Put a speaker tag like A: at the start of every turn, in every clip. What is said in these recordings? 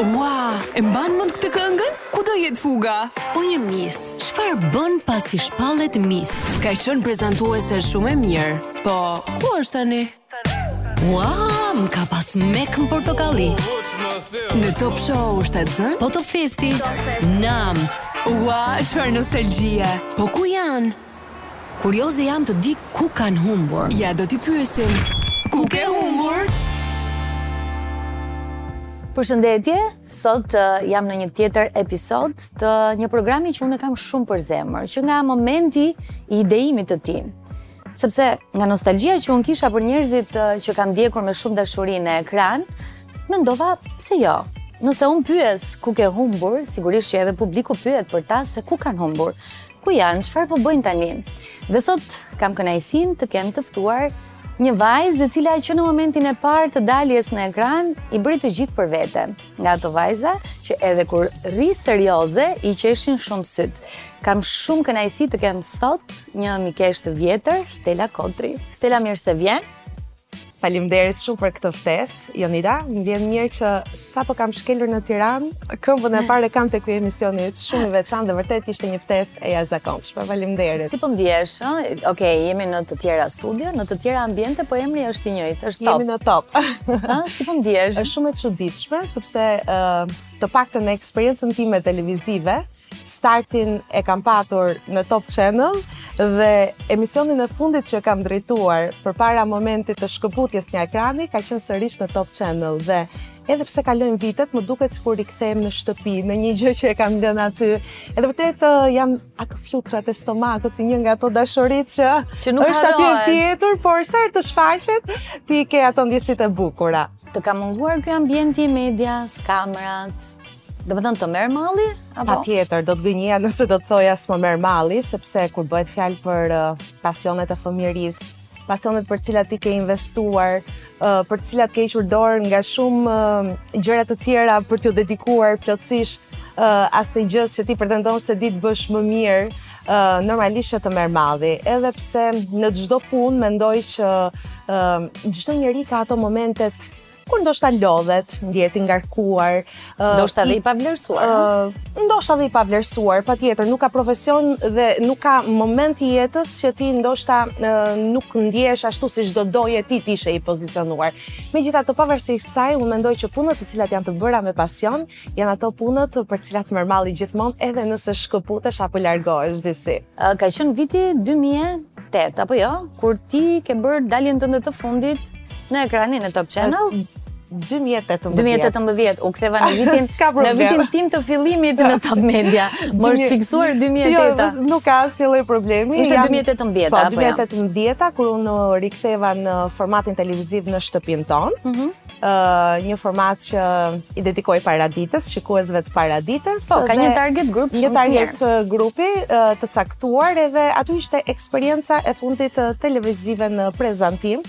A: Ua, e mban mend këtë këngën? Ku do jetë fuga?
B: Po je mis, çfarë bën pasi shpallet mis?
A: Ka qenë prezantuese shumë e mirë. Po, ku është tani?
B: Ua, më ka pas mekur Portokalli.
A: Në Top Show është Zheni?
B: Po Top Festi? Nam.
A: Ua, çfarë nostalgjie.
B: Po ku janë? Kurioze jam të di ku kanë humbur.
A: Ja do t'i pyesim Ku ke humbur?
C: Përshëndetje, sot jam në një tjetër episod të një programi që unë e kam shumë për zemër, që nga momenti i ideimit të tij. Sepse nga nostalgjia që unë kisha për njerëzit që kam ndjekur me shumë dashuri në ekran, mendova pse jo. Nëse unë pyes ku ke humbur, sigurisht që edhe publiku pyet për ta se ku kanë humbur. Ku janë, çfarë po bëjnë tani? Dhe sot kam kënaqësinë të kem të ftuar një vajzë e cila që në momentin e parë të daljes në ekran i bëri të gjithë për vete. Nga ato vajza që edhe kur rri serioze i qeshin shumë sytë. Kam shumë kënaqësi të kem sot një mikeshë të vjetër, Stela Kotri. Stela mirë se vjen.
D: Faleminderit shumë për këtë ftesë, Jonida. Më vjen mirë që sapo kam shkelur në Tiranë, këmbën e parë e kam tek ky emisioni shumë i veçantë dhe vërtet ishte një ftesë e jashtëzakonshme. Faleminderit.
C: Si po ndihesh? Okej, okay, jemi në të tjera studio, në të tjera ambiente, po emri është i njëjtë, është top.
D: Jemi në top.
C: Ëh, si po ndihesh?
D: Është shumë e çuditshme sepse ë uh, të paktën në eksperiencën time televizive, ë Startin e kam patur në Top Channel dhe emisionin e fundit që kam drejtuar përpara momentit të shkëputjes nga ekrani ka qenë sërish në Top Channel dhe edhe pse kalojnë vitet, më duket sikur rikthehem në shtëpi, në një gjë që e kam lënë aty. Edhe vërtet janë ato flutrat e stomakut si një nga ato dashuritë që,
C: që
D: është aty e fjetur, por sa herë të shfaqet, ti ke ato ndjesitë e bukura.
C: Të ka munguar ky ambient i medias, kamerat, Domethënë të merr malli?
D: Patjetër, do të gënjeja nëse do të thoja s'më merr malli, sepse kur bëhet fjalë për uh, pasionet e fëmijërisë, pasionet për të cilat ti ke investuar, uh, për të cilat ke hequr dorë nga shumë uh, gjëra të tjera për t'iu dedikuar plotësisht asaj gjësë që ti pretendon se di të bësh më mirë, normalisht që të merr malli, edhe pse në çdo punë mendoj që çdo njeri ka ato momentet Kur ndoshta lodhet, ndjehet i ngarkuar,
C: ndoshta dhe
D: i
C: pavlerësuar. Ëh,
D: ndoshta dhe i pavlerësuar, patjetër, nuk ka profesion dhe nuk ka moment të jetës që ti ndoshta nuk ndjehesh ashtu siç do doje ti të ishe i pozicionuar. Megjithatë, pavarësisht kësaj, unë mendoj që punët të cilat janë të bëra me pasion, Janë ato punët për cilat merr malli gjithmonë edhe nëse shkëputesh apo largohesh disi.
C: Ka qenë viti 2008, apo jo? Kur ti ke bërë daljen tënde të fundit në ekranin e Top Channel?
D: 2018.
C: 2018, u ktheva në vitin, në vitin tim të fillimit në Top Media. Më është fiksuar 2008.
D: Jo, nuk ka asnjë lloj problemi.
C: Ishte 2018,
D: po,
C: apo jo?
D: 2018, kur u riktheva në formatin televiziv në shtëpinë tonë.
C: Mhm.
D: një format që i dedikohej paradites, shikuesve të paradites.
C: Po, ka një target
D: grup
C: shumë të
D: mirë. Një target grupi të caktuar edhe aty ishte eksperienca e fundit televizive në prezantim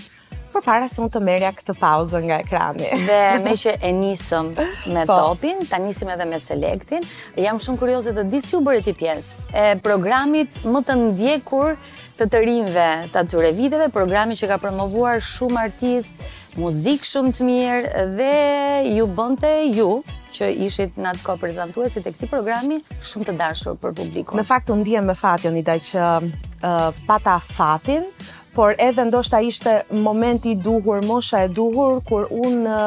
D: përpara se unë të merrja këtë pauzë nga ekrani.
C: Dhe meqë e nisëm me,
D: po,
C: Topin, ta nisim edhe me Selektin, jam shumë kurioze të di si u bëre ti pjesë e programit më të ndjekur të të rinve të atyre viteve, programi që ka promovuar shumë artistë, Muzikë shumë të mirë dhe ju bënte ju që ishit në atë kohë prezantuesit e këtij programi shumë të dashur për publikun.
D: Në fakt unë ndihem me fat Jonida që pata fatin, por edhe ndoshta ishte momenti i duhur, mosha e duhur kur unë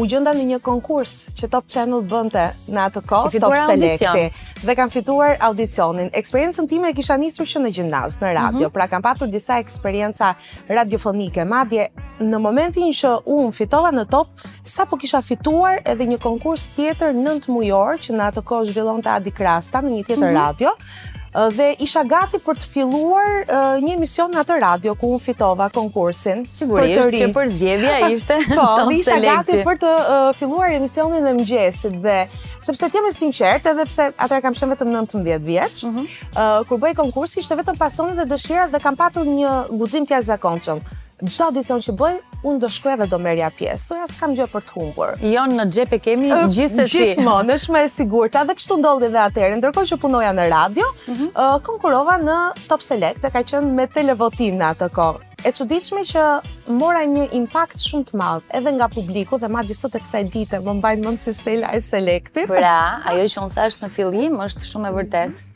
D: u gjenda në një konkurs që Top Channel bënte në atë kohë, Top Select, dhe kam fituar audicionin. Eksperiencën time e kisha nisur që në gjimnaz, në radio,
C: mhm.
D: pra kam patur disa eksperienca radiofonike. Madje në momentin që unë fitova në Top, sapo kisha fituar edhe një konkurs tjetër 9 mujor që në atë kohë zhvillonte Adi Krasta në një tjetër
C: mm
D: -hmm. radio dhe isha gati për të filluar uh, një emision në atë radio ku unë fitova konkursin.
C: Sigurisht që përzgjedhja ishte
D: po,
C: Top
D: Select. Isha gati për të uh, filluar emisionin e mëngjesit edhe se pse të jam e sinqertë edhe pse atëherë kam qenë vetëm 19 vjeç,
C: mm -hmm.
D: uh, kur bëhej konkursi ishte vetëm pasioni dhe dëshira dhe kam patur një guxim të jashtëzakonshëm. Çdo audicion që bëhej, unë do shkoja dhe do merrja pjesë. Thoja s'kam gjë për të humbur.
C: Jo-në në xhep e kemi uh, gjithsesi.
D: Gjithmonë, është më e sigurta. Edhe kështu ndodhi dhe atëherë, ndërkohë që punoja në radio,
C: mm
D: -hmm. uh, konkurrova në Top Select, dhe ka qenë me televotim në atë kohë. E çuditshme që mora një impakt shumë të madh edhe nga publiku dhe madje sot e kësaj dite më mbajnë mend si Stela e Selektit.
C: Pra, ajo që unë thashë në fillim është shumë e vërtetë.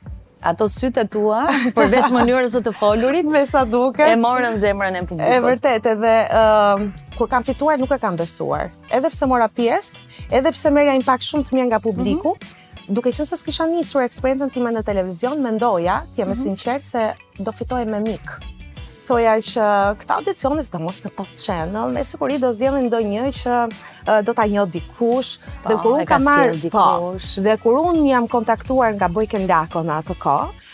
C: Ato sytë e tua, përveç mënyrës së të folurit,
D: me sa duket,
C: e morën zemrën e publikut.
D: E vërtetë, edhe uh, kur kam fituar nuk e kam besuar. Edhe pse mora pjesë, edhe pse merrja impakt shumë të mirë nga publiku, mm -hmm Duke qenë se s'e kisha nisur eksperiencën time në televizion, mendoja, të jem e mhm. sinqertë se do fitohej me mik. Thoja që këta audicione sidomos në Top Channel, me siguri do zgjedhin ndonjë që do ta njoh dikush,
C: po, dhe kur unë kam marrë
D: po, dikush, dhe kur unë jam kontaktuar nga Bojken Lako në atë kohë,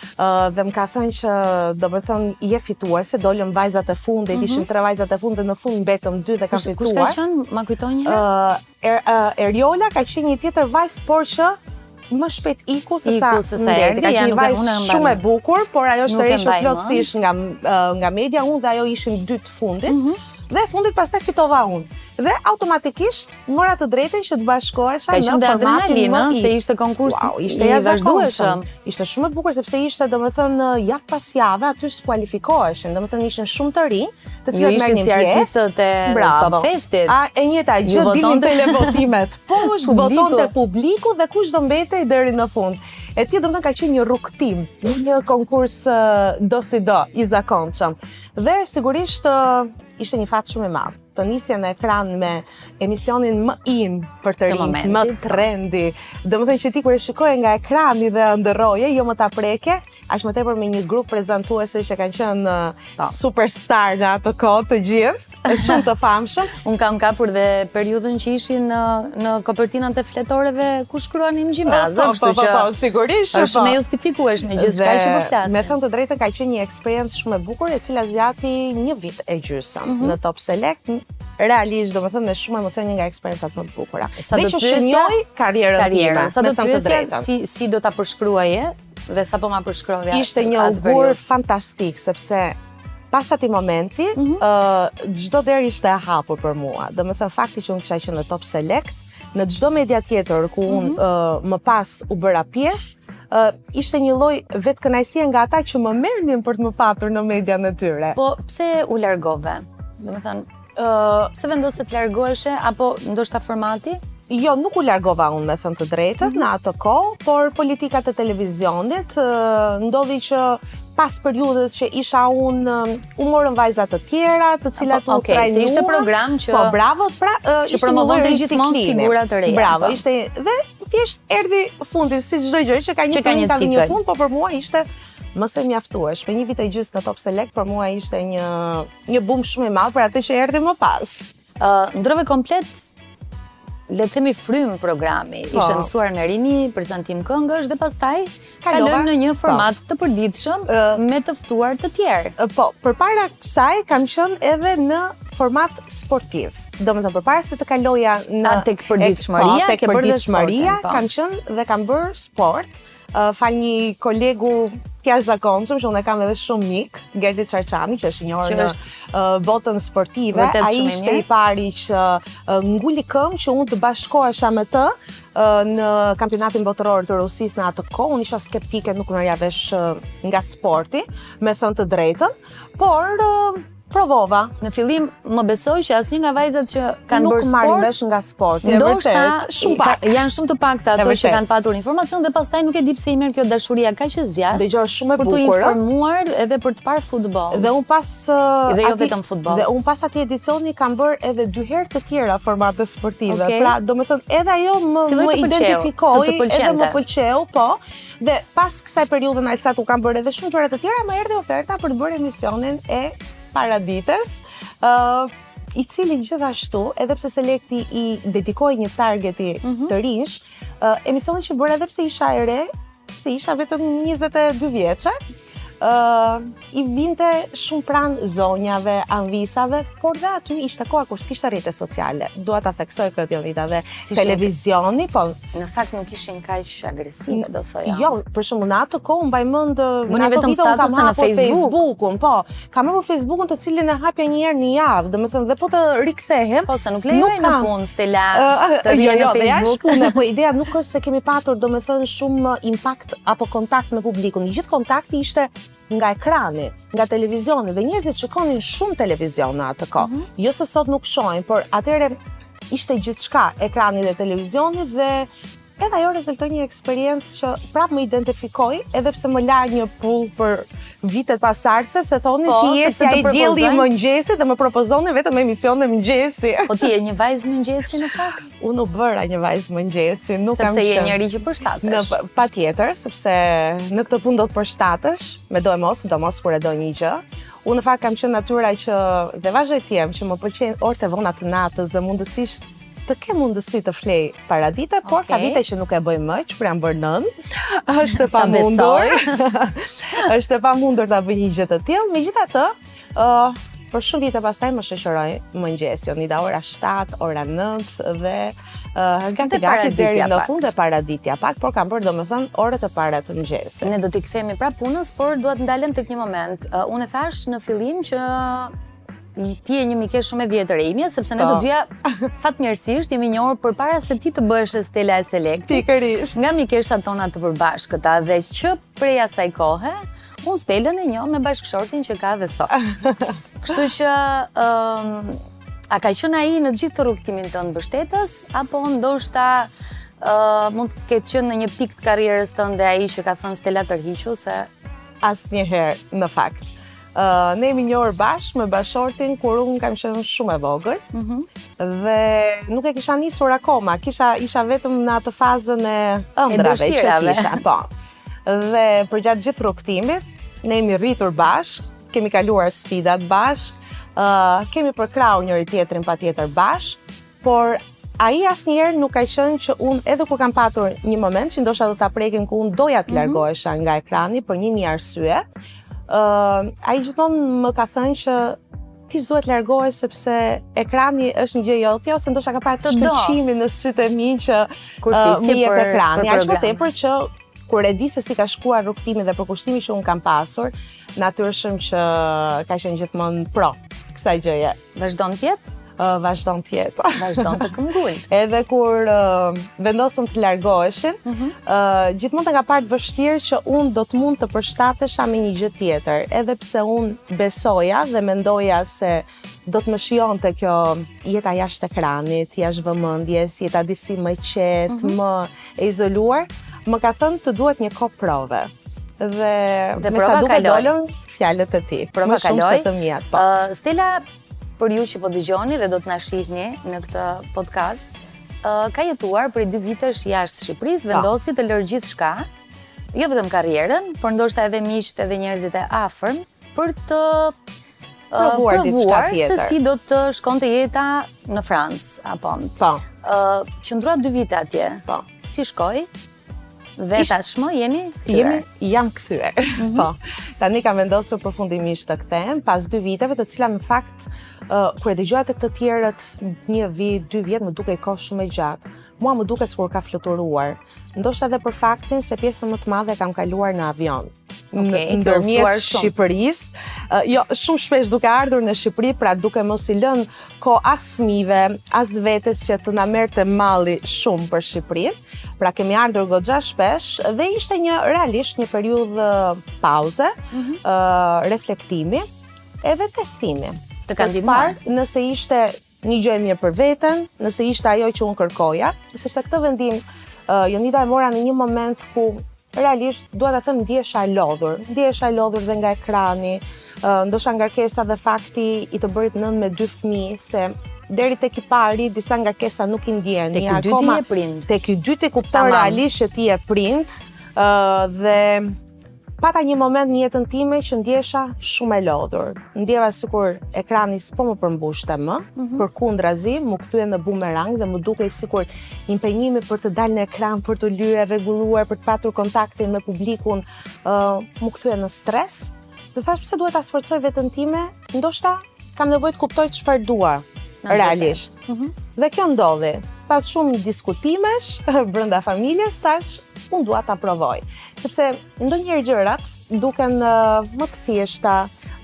D: dhe më ka thënë që domethënë je fituese, dolëm vajzat e fundit, mm -hmm. ishim tre vajzat e fundit dhe në fund mbetëm dy dhe kam
C: fituar. Kush ka qenë, ma kujto një?
D: Er, uh, Eriola ka qenë një tjetër vajzë, por që më shpejt iku se sa
C: mbeti.
D: Ka qenë një vajzë shumë e bukur, por ajo është
C: rreshur
D: plotësisht nga nga media unë dhe ajo ishim dy të fundit. Mhm. Dhe në fund pastaj fitova unë. Dhe automatikisht mora të drejtën që të bashkohesha në formatin më
C: adrenalin, më
D: i.
C: se ishte konkurs
D: wow, ishte
C: i vazhdueshëm.
D: Ishte shumë e bukur sepse ishte domethënë javë pas jave aty skualifikoheshin, domethënë ishin shumë të rinj Të cilët merrnin pjesë.
C: Ju ishin si artistët e Top Festit.
D: A e njëjta gjë
C: vinin
D: televotimet.
C: Po
D: votonte publiku dhe kush do mbetej deri në fund. E ti domethënë ka qenë një rrugtim, një konkurs dosido i zakonshëm. Dhe sigurisht ishte një fat shumë i madh të nisja në ekran me emisionin më in për të
C: rinjtë,
D: më trendy. Domethënë që ti kur e shikoje nga ekrani dhe ëndërroje, jo më ta prekje, Aq më tepër me një grup prezantuesish që kanë qenë
C: po.
D: superstar në atë kohë të gjithë ishin shumë të famshëm.
C: Unë kam kapur dhe periudhën që ishin në në kopertinat e fletoreve ku shkruanim gjimnaz,
D: po,
C: kështu
D: po, po,
C: që
D: po, sigurisht
C: është
D: shumë
C: e justifikueshme gjithçka që po flas.
D: Me thënë të drejtën ka qenë një eksperiencë shumë e bukur e cila zgjati një vit e gjysmë
C: mhm.
D: në Top Select realisht, domethënë, me shumë emocion një nga eksperiencat më të bukura.
C: Sa do
D: të
C: pyesja,
D: karrierën,
C: karrierën, sa do të pyesja, si, si do ta përshkruaje, Dhe sapo ma përshkrove atë
D: Ishte një
C: ogur
D: fantastik, sepse pas atij momenti,
C: mm
D: -hmm. çdo derë ishte e hapur për mua. Domethënë fakti që unë kisha qenë në top select, në çdo media tjetër ku unë
C: mm
D: -hmm. më pas u bëra pjesë, uh, ishte një lloj vetëkënaqësie nga ata që më merrnin për të më patur në median e tyre.
C: Po, pse u largove?
D: Domethënë,
C: Pse vendose të largoheshe, apo ndoshta formati?
D: Jo, nuk u largova unë me thënë të drejtën mhm. në atë kohë, por politikat e televizionit, ndodhi që pas periudhës që isha unë, u morën vajza të tjera, të cilat u trajnuan.
C: Okej, se ishte program që...
D: Po, bravo, pra, që
C: promovonte gjithmonë figura të reja.
D: Bravo,
C: po.
D: ishte, dhe thjesht erdhi fundi, si çdo gjë, që ka një të
C: një,
D: një,
C: një
D: fund, po për mua ishte më se e mjaftueshme. Për një vit e gjysmë në Top Select, për mua ishte një Një bum shumë i madh për atë që erdhi më pas.
C: Ë, uh, ndërrove komplet le të themi frymë programi.
D: Po.
C: Ishe mësuar me rini, prezantim këngësh dhe pastaj kalon në një
D: po.
C: format të përditshëm me të ftuar të tjerë.
D: Po, përpara kësaj kam qenë edhe në format sportiv. Domethënë përpara se të kaloja në...
C: A, tek përditshmëria,
D: po, tek përditshmëria,
C: po,
D: kam qenë dhe kam bërë sport, Uh, falë një kolegu të jashtëzakonshëm, që unë e kam edhe shumë mik, Gerti Çarçani, që është i njohur në
C: është...
D: uh, botën sportive, ai ishte i pari që uh, nguli këmbë që unë të bashkohesha me të uh, në kampionatin botëror të Rusisë në atë kohë, unë isha skeptike, nuk merrja vesh uh, nga sporti, me thënë të drejtën, por uh, Provova.
C: Në fillim më besoj që asnjë nga vajzat që kanë bërë sport nuk marrin
D: vesh nga sporti.
C: Ndoshta
D: shumë pak,
C: janë shumë të pakta ato që kanë patur informacion dhe pastaj nuk e di pse i merr kjo dashuria kaq e zjarrtë.
D: Dhe gjë shumë e bukur.
C: Për të informuar edhe për të parë futboll.
D: Dhe unë pas uh,
C: dhe jo vetëm futboll.
D: Dhe unë pas atij edicioni kam bërë edhe dy herë të tjera formate sportive. Pra, domethënë edhe ajo më më identifikoi, edhe më pëlqeu, po. Dhe pas kësaj periudhe në Alsat unë kam bërë edhe shumë gjëra të tjera, më erdhi oferta për të bërë emisionin e paradites. ë uh, i cili gjithashtu, edhe pse Selekti i dedikohej një targeti
C: mm -hmm.
D: të rinjsh, uh, emisioni që bëra edhe pse isha e re, se isha vetëm 22 vjeçe, i vinte shumë pranë zonjave, amvisave, por dhe aty ishte koha kur s'kishte rrjete sociale. Dua ta theksoj këtë Jolita dhe televizioni, po
C: në fakt nuk ishin kaq agresive, do thoja.
D: Jo, për shembull në atë kohë mbaj mend në atë kohë vetëm
C: statusin në Facebook.
D: Facebookun, po. Kam patur Facebookun të cilin e hapja një herë në javë, domethënë, dhe po të rikthehem...
C: Po, se nuk lejohej në punë,
D: Stela,
C: të rrije
D: jo,
C: në
D: jo,
C: Facebook.
D: Jo, jo,
C: edhe jashtë
D: pune, po ideja nuk është se kemi patur, domethënë, shumë impakt apo kontakt me publikun. Gjithë kontakti ishte nga ekrani, nga televizioni, dhe njerëzit shikonin shumë televizion në atë kohë. Mhm. Jo se sot nuk shohin, por atëherë ishte gjithçka ekrani dhe televizioni, dhe Edhe ajo rezultoi një eksperiencë që prapë më identifikoi, edhe pse më la një pullë për vitet pasardhëse, se thonin
C: po,
D: ti je si ai dielli i mëngjesit dhe më propozonin vetëm emisione mëngjesi.
C: Po ti je një vajzë mëngjesi në fakt?
D: Unë u bëra një vajzë mëngjesi, nuk kam qenë.
C: Sepse je njeri që përshtatesh.
D: Po patjetër, sepse në këtë punë do të përshtatesh, medoemos, sidomos kur e do një gjë. Unë në fakt kam qenë natyra që dhe vazhdoj të jem që më pëlqejnë orët e vona të natës dhe mundësisht të kem mundësi të fle paradite, por ka vite që nuk e bëj më, që kur jam bërë nënë, është e pa
C: mundur,
D: është e pa mundur të bëj një gjë të tillë, megjithatë, për shumë vite pastaj më shoqëroi mëngjesi, jo një, pra ora 7, ora 9, dhe gati gati deri në fund dhe paraditja pak, por kam bërë domethënë orët e para të mëngjesit.
C: Ne do t'i këthemi prapë punës, por dua të ndalem tek një moment. Unë e thashë në fillim që Ti je një mike shumë e vjetër e imja, sepse ne të po. dyja fatmirësisht jemi njohur përpara se ti të bëhesh Stela e Selektit.
D: Pikërisht.
C: Nga mikeshat tona të përbashkëta dhe që prej asaj kohe, unë Stelën e njoh me bashkëshortin që ka dhe sot. Kështu që ëm a ka qenë ai në gjithë rrugëtimin tënd mbështetës apo ndoshta ë mund të ketë qenë në një pikë të karrierës tënde ai që ka thënë Stela tërhiqu se
D: asnjëherë në fakt. Uh, ne jemi njohur bashkë me bashkëshortin kur unë kam qenë shumë e vogël. Mm -hmm. Dhe nuk e kisha nisur akoma, kisha isha vetëm në atë fazën e ëndrrave që kisha, po. Dhe përgjatë gjithë rrugëtimit, ne jemi rritur bashkë, kemi kaluar sfidat bashkë, uh, kemi përkrahur njëri-tjetrin patjetër bashkë, Por ai asnjëherë nuk ka qenë që unë edhe kur kam patur një moment që ndoshta do ta prekim ku unë doja të mhm. largohesha nga ekrani për një mijë arsye. Ë, uh, ai gjithmonë më ka thënë që ti s'duhet të largohesh sepse ekrani është një gjë jote ose ndoshta ka parë
C: atë
D: shkëlqimin në sytë e mi që
C: kur
D: ti si
C: për
D: ekrani, aq më tepër që kur e di se si ka shkuar rrugëtimi dhe përkushtimi që unë kam pasur, natyrshëm që ka qenë gjithmonë pro kësaj gjëje.
C: Vazhdon të jetë?
D: Uh, vazhdon të jetë.
C: Vazhdon të këmbëngulë.
D: Edhe kur uh, vendosëm të largoheshim, uh -huh. uh, gjithmonë e ka parë të vështirë që unë do të mund të përshtatesha me një gjë tjetër, edhe pse unë besoja dhe mendoja se do të më shijonte kjo jeta jashtë ekranit, jashtë vëmendjes, jeta disi më e qetë, uh -huh. më e izoluar, më ka thënë të duhet një kohë prove. Dhe,
C: dhe
D: me sa
C: duket
D: dolën fjalët e tij.
C: Prova
D: më shumë se të mjetë. Po.
C: Uh, Stela, për ju që po dëgjoni dhe do të na shihni në këtë podcast, uh, ka jetuar prej dy vitesh jashtë Shqipërisë, po. vendosi të lërë gjithçka, jo vetëm karrierën, por ndoshta edhe miqtë edhe njerëzit e afërm për të
D: provuar diçka
C: tjetër. se si do të shkonte jeta në Francë apo.
D: Po.
C: Ë, uh, qëndrua 2 vite atje.
D: Po.
C: Si shkoi? Dhe
D: Ish...
C: tashmë jemi kthyer.
D: Jemi jam kthyer. Mm -hmm. Po. Tani kam vendosur përfundimisht të kthehem pas 2 viteve, të cilat në fakt uh, kur e dëgjoja tek të tjerët një vit, 2 vjet më dukej kohë shumë e gjatë. Mua më duket sikur ka fluturuar. Ndoshta edhe për faktin se pjesën më të madhe e kam kaluar në avion.
C: Okay,
D: në ndërmjet Shqipërisë. Uh, jo, shumë shpesh duke ardhur në Shqipëri, pra duke mos i lënë kohë as fëmijëve, as vetes që të na merrte malli shumë për Shqipërinë. Pra kemi ardhur goxha shpesh dhe ishte një realisht një periudhë pauze, mm -hmm. uh, reflektimi, edhe testimi.
C: Të
D: kanë
C: ndihmuar
D: nëse ishte Një gjë e mirë për veten, nëse ishte ajo që unë kërkoja, sepse këtë vendim uh, Jonida e mora në një moment ku realisht dua ta them ndjesha e lodhur, ndjesha e lodhur dhe nga ekrani, uh, ndoshta ngarkesa dhe fakti i të bërit nënë me dy fëmijë se deri tek i pari disa ngarkesa nuk i ndjen
C: tek i dyti je prind
D: tek i dyti kupton realisht që ti je prind uh, dhe Pata një moment në jetën time që ndihesha shumë e lodhur. Ndjeva sikur ekrani s'po më përmbushte më, mm -hmm. përkundrazi, m'u kthye në bumerang dhe më dukej sikur impenjimi për të dalë në ekran, për t'u lyer e rregulluar, për të patur kontaktin me publikun, uh, m'u kthye në stres. Dhe thashë pse duhet ta sforcoj veten time, ndoshta kam nevoj të kuptoj çfarë dua, realisht. Mm -hmm. Dhe kjo ndodhi, pas shumë diskutimesh, brenda familjes, thashë, unë dua ta provoj. Sepse ndonjëherë gjërat duken më të thjeshta,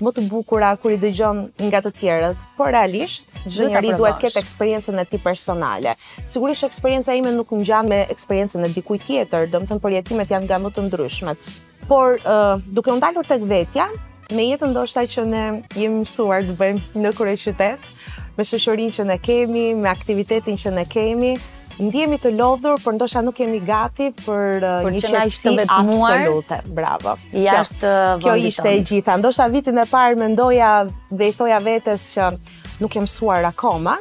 D: më të bukura kur i dëgjon nga të tjerët, por realisht çdo njeri duhet
C: të
D: ketë eksperiencën e tij personale. Sigurisht eksperienca ime nuk ngjan me eksperiencën e dikujt tjetër, domethënë përjetimet janë nga më të ndryshmet. Por uh, duke u ndalur tek vetja, Me jetën ndoshta që ne jemi mësuar të bëjmë në kryeqytet, me shoqërinë që ne kemi, me aktivitetin që ne kemi, ndihemi të lodhur, por ndoshta nuk jemi gati për, uh,
C: për
D: një qetësi të
C: vetmuar.
D: Absolute, bravo.
C: Jashtë
D: vendit. Kjo ishte e gjitha. Ndoshta vitin e parë mendoja dhe i thoja vetes që nuk jam mësuar akoma,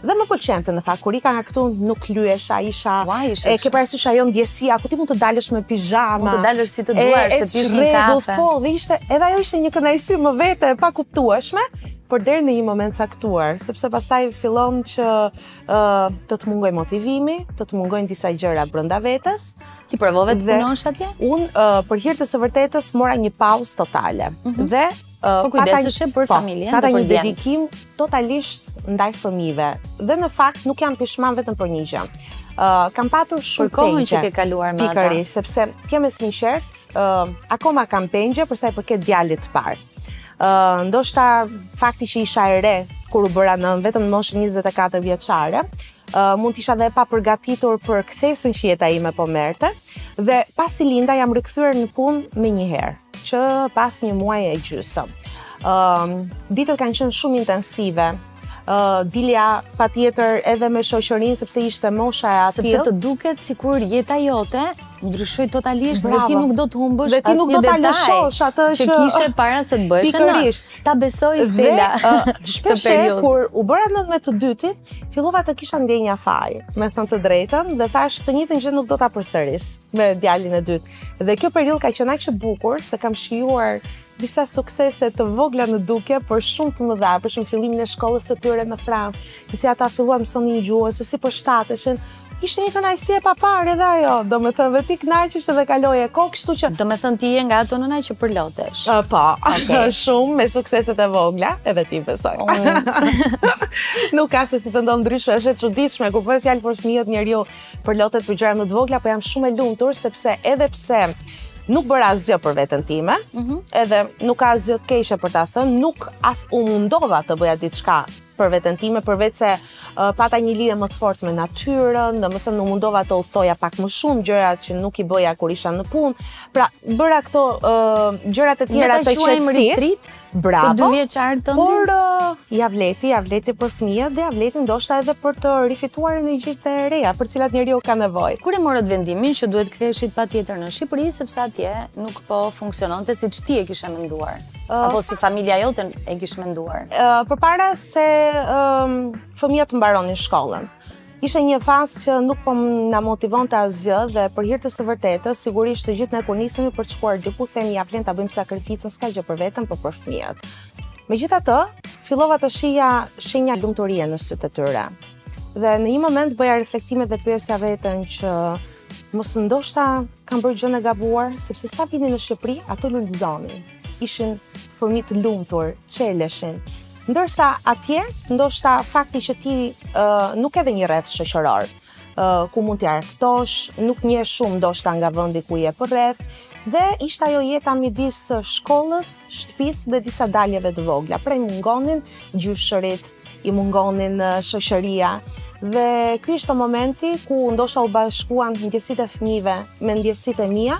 D: Dhe më pëlqente në fakt kur ika nga këtu nuk lyesha, isha e ke parasysh ajo ndjesia ku ti mund të dalësh me pizhama.
C: Mund të dalësh si të duash, të pish një kafe.
D: Po, dhe ishte edhe ajo ishte një kënaqësi më vete e pakuptueshme, por deri në një moment të caktuar, sepse pastaj fillon që ë uh, të të mungojë motivimi, të të mungojnë disa gjëra brenda vetes.
C: Ti provove të punosh atje?
D: Unë uh, për hir të së vërtetës mora një pauzë totale. Mm -hmm.
C: Dhe Po kujdeseshe për
D: po,
C: familjen dhe për djemtë.
D: Pata një dedikim totalisht ndaj fëmijëve. Dhe në fakt nuk jam pishman vetëm për një gjë. Kam patur shumë pengje.
C: Për kohën që ke kaluar me ata.
D: Pikërisht, sepse të jem e sinqertë, akoma kam pengje për sa i përket djalit të parë. Ndoshta fakti që isha e re kur u bëra nënë vetëm në moshën 24 vjeçare, mund të isha dhe e papërgatitur për kthesën që jeta ime po merrte. Dhe pasi linda jam rikthyer në punë menjëherë, që pas një muaji e gjysmë. Ëm, ditët kanë qenë shumë intensive, uh, dilja patjetër edhe me shoqërinë sepse ishte mosha e atillë.
C: Sepse të duket sikur jeta jote ndryshoi totalisht dhe ti nuk do të humbësh asnjë detaj që,
D: që
C: kishe para se të
D: bëheshe
C: nënë. Ta besoj Stela.
D: Shpesh kur u bëra nënë me të dytin, fillova të kisha ndjenja faji, me thënë të drejtën, dhe thashë të njëjtën gjë nuk do ta përsëris me djalin e dytë. Dhe kjo periudhë ka qenë aq e bukur se kam shijuar disa suksese të vogla në dukje, por shumë të mëdha, për shembull fillimin e shkollës së tyre në Francë, se si ata filluan të mësonin gjuhën, se si përshtateshin, po Ishte një kënaqësi e paparë edhe ajo, do me thënë dhe ti kënaqesh edhe kalon kohë, kështu që...
C: Do me thënë ti je nga ato nëna që përlotesh.
D: Uh, po,
C: okay.
D: shumë me sukseset e vogla, edhe ti besoj. Nuk ka se si të ndodhë ndryshe, është e çuditshme, kur vjen fjala për fëmijët njeriu përlotet për gjërat më të vogla, po jam shumë e lumtur, sepse edhe pse nuk bëra asgjë për veten time, mm -hmm. edhe nuk ka asgjë të keqe për ta thënë, nuk as u mundova të bëja diçka për veten time, përveç se uh, pata një lidhje më të fortë me natyrën, domethënë u mundova të udhëtoja pak më shumë, gjëra që nuk i bëja kur isha në punë. Pra, bëra këto uh, gjëra të tjera të qetësisë. Bravo.
C: Të dy vjeçar të
D: Por uh, ia vlejti, ia vlejti për fëmijët dhe ia vlejti ndoshta edhe për të rifituar energji të reja, për të cilat njeriu ka nevojë.
C: Kur e morët vendimin që duhet të ktheheshit patjetër në Shqipëri sepse atje nuk po funksiononte siç ti e kishe menduar? Apo si familja jote e kish menduar?
D: Përpara se fëmijët të mbaronin shkollën. Ishte një fazë që nuk po na motivonte asgjë dhe për hir të së vërtetës, sigurisht të gjithë ne kur nisemi për të shkuar diku themi ia vlen ta bëjmë sakrificën, s'ka gjë për veten, por për fëmijët. Megjithatë, fillova të shihja shenja lumëturie në sytë e tyre. Dhe në një moment bëja reflektime dhe pyesja veten që mos ndoshta kam bërë gjënë e gabuar, sepse sa vinin në Shqipëri, ato lulëzonin. Ishin fëmijë të lumtur, çeleshin. Ndërsa atje, ndoshta fakti që ti uh, nuk e ke një rreth shoqëror, uh, ku mund t'i argëtosh, nuk njeh shumë ndoshta nga vendi ku je përreth, dhe ishte ajo jeta midis shkollës, shtëpisë dhe disa daljeve të vogla. Pra i mungonin gjyshërit, i mungonte shoqëria. Dhe ky ishte momenti ku ndoshta u bashkuan ndjesitë e fëmijëve me ndjesitë e mia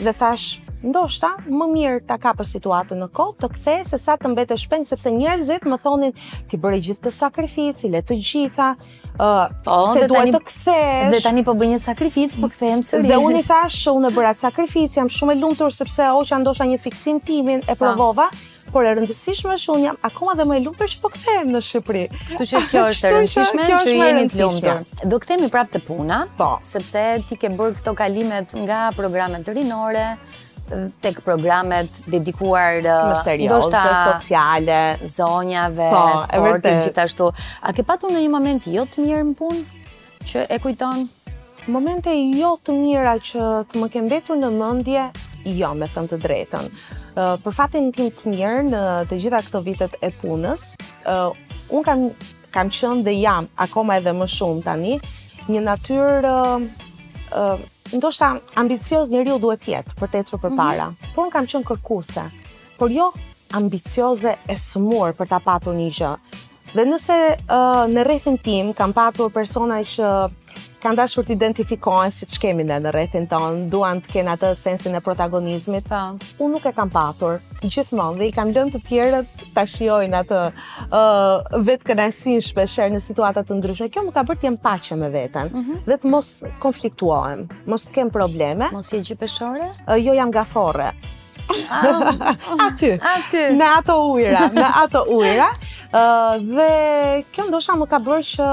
D: dhe thashë ndoshta më mirë ta kap situatën në kohë, të kthehem sesa të mbetesh peng sepse njerëzit më thonin ti bëre gjithë atë sakrificë, le të gjitha,
C: ë
D: uh,
C: pse
D: duhet
C: tani,
D: të kthehesh.
C: Dhe tani po bëj një sakrificë, po kthehem sërish.
D: Dhe unë i thashë, unë bëra sakrificë, jam shumë e lumtur sepse hoqa ndoshta një fiksim timin e po. provova. por e rëndësishme është që unë jam akoma dhe më e lumtur që po kthehem në Shqipëri.
C: Kështu që kjo është e rëndësishme që,
D: që
C: jeni të lumtur. Do kthehemi prapë te puna,
D: po.
C: sepse ti ke bërë këto kalimet nga programet rinore tek programet e
D: dedikuara
C: uh, ndoshta
D: sociale,
C: zonjave,
D: po,
C: sportit gjithashtu. A ke patur ndonjë moment jo të mirë në punë? që e kujton?
D: Momente jo të mira që të më kenë mbetur në mendje, jo me thënë të drejtën. Për fatin tim të mirë në të gjitha këto vitet e punës, unë kam kam qenë dhe jam akoma edhe më shumë tani një natyrë ndoshta ambicioz njeriu duhet të jetë për të ecur përpara, mm -hmm. por unë kam qenë kërkuese. por jo ambicioze e sëmurë për të patur një gjë. Dhe nëse uh, në rrethin tim kam patur persona që kanë dashur të identifikohen siç kemi ne në rrethin tonë, duan të kenë atë sensin e protagonizmit.
C: Po.
D: unë nuk e kam patur, gjithmonë, dhe i kam lënë të tjerët ta shijojnë atë uh, vetëkënaqësinë shpeshherë në situata të ndryshme. Kjo më ka bërë të jem paqe me veten, mm -hmm. dhe të mos konfliktuohem, mos të kem probleme.
C: Mos je ti peshore?
D: Uh, jo, jam gafore. Aty,
C: aty.
D: Në ato ujra, në ato ujra. Dhe kjo ndoshta më ka bërë që